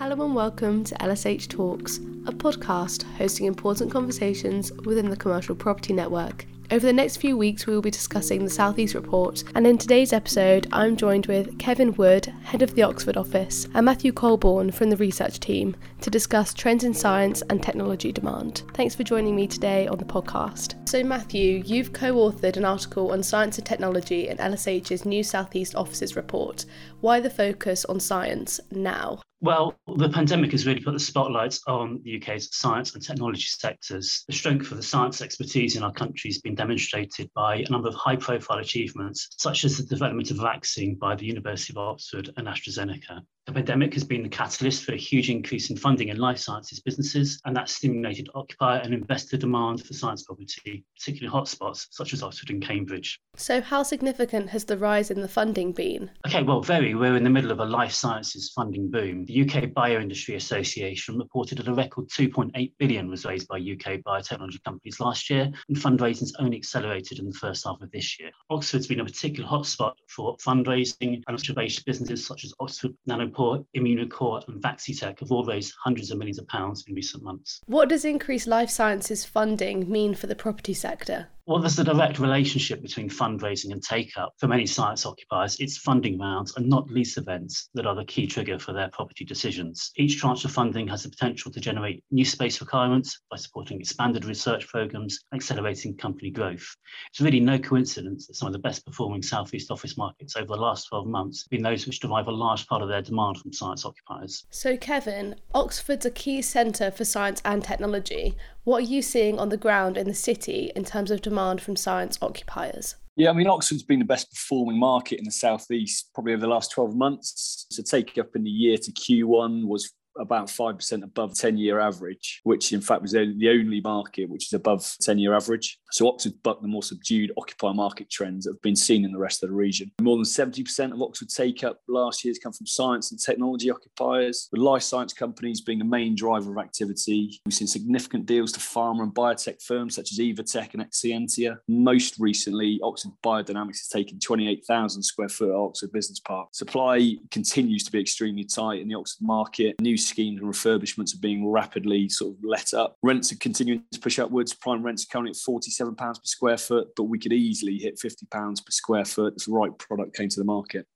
Hello and welcome to LSH Talks, a podcast hosting important conversations within the commercial property network. Over the next few weeks, we will be discussing the Southeast Report, and in today's episode, I'm joined with Kevin Wood, head of the Oxford office, and Matthew Colborne from the research team to discuss trends in science and technology demand. Thanks for joining me today on the podcast. So, Matthew, you've co authored an article on science and technology in LSH's new Southeast Offices report. Why the focus on science now? Well, the pandemic has really put the spotlight on the UK's science and technology sectors. The strength of the science expertise in our country has been demonstrated by a number of high profile achievements, such as the development of a vaccine by the University of Oxford and AstraZeneca. The pandemic has been the catalyst for a huge increase in funding in life sciences businesses, and that stimulated occupier and investor demand for science property, particularly hotspots such as Oxford and Cambridge. So, how significant has the rise in the funding been? Okay, well, very. We're in the middle of a life sciences funding boom. The UK Bioindustry Association reported that a record 2.8 billion was raised by UK biotechnology companies last year, and fundraising's only accelerated in the first half of this year. Oxford's been a particular hotspot for fundraising, and Oxford-based businesses such as Oxford Nanopore Immunocore, Immunocore, and Vaccitech have all raised hundreds of millions of pounds in recent months. What does increased life sciences funding mean for the property sector? Well, there's a direct relationship between fundraising and take up. For many science occupiers, it's funding rounds and not lease events that are the key trigger for their property decisions. Each tranche of funding has the potential to generate new space requirements by supporting expanded research programs accelerating company growth. It's really no coincidence that some of the best performing Southeast office markets over the last 12 months have been those which derive a large part of their demand from science occupiers. So, Kevin, Oxford's a key centre for science and technology. What are you seeing on the ground in the city in terms of demand from science occupiers? Yeah, I mean, Oxford's been the best performing market in the southeast probably over the last 12 months. So, take up in the year to Q1 was about 5% above 10 year average, which in fact was the only market which is above 10 year average. So Oxford bucked the more subdued occupier market trends that have been seen in the rest of the region. More than 70% of Oxford take up last year has come from science and technology occupiers, with life science companies being the main driver of activity. We've seen significant deals to pharma and biotech firms such as Evotec and Exscientia. Most recently, Oxford Biodynamics has taken 28,000 square foot Oxford Business Park. Supply continues to be extremely tight in the Oxford market. New schemes and refurbishments are being rapidly sort of let up. Rents are continuing to push upwards. Prime rents are currently at 47 pounds per square foot, but we could easily hit 50 pounds per square foot if the right product came to the market.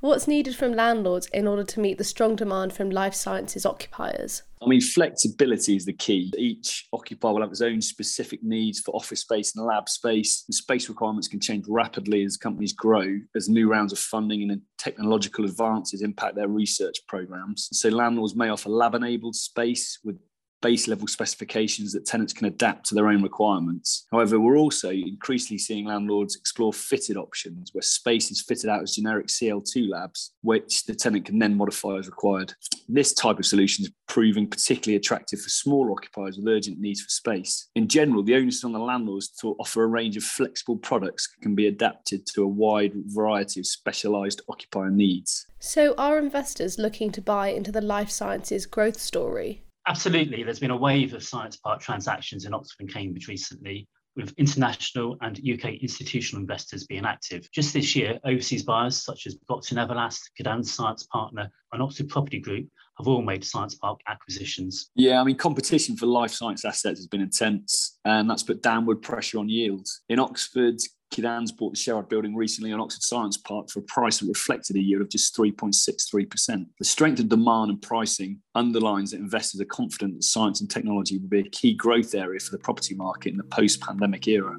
What's needed from landlords in order to meet the strong demand from life sciences occupiers? I mean, flexibility is the key. Each occupier will have its own specific needs for office space and lab space. And space requirements can change rapidly as companies grow, as new rounds of funding and technological advances impact their research programs. So, landlords may offer lab enabled space with base level specifications that tenants can adapt to their own requirements. However, we're also increasingly seeing landlords explore fitted options where space is fitted out as generic CL2 labs, which the tenant can then modify as required. This type of solution is proving particularly attractive for small occupiers with urgent needs for space. In general, the onus on the landlords to offer a range of flexible products can be adapted to a wide variety of specialised occupier needs. So, are investors looking to buy into the life sciences growth story? Absolutely. There's been a wave of science park transactions in Oxford and Cambridge recently, with international and UK institutional investors being active. Just this year, overseas buyers such as Brockton Everlast, Kadans Science Partner, and Oxford Property Group have all made science park acquisitions. Yeah, I mean, competition for life science assets has been intense, and that's put downward pressure on yields. In Oxford, Kadans bought the Sherard building recently on Oxford Science Park for a price that reflected a yield of just 3.63%. The strength of demand and pricing underlines that investors are confident that science and technology will be a key growth area for the property market in the post pandemic era.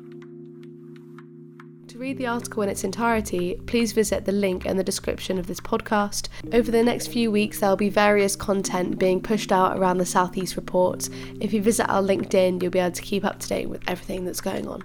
To read the article in its entirety, please visit the link in the description of this podcast. Over the next few weeks, there will be various content being pushed out around the Southeast Report. If you visit our LinkedIn, you'll be able to keep up to date with everything that's going on.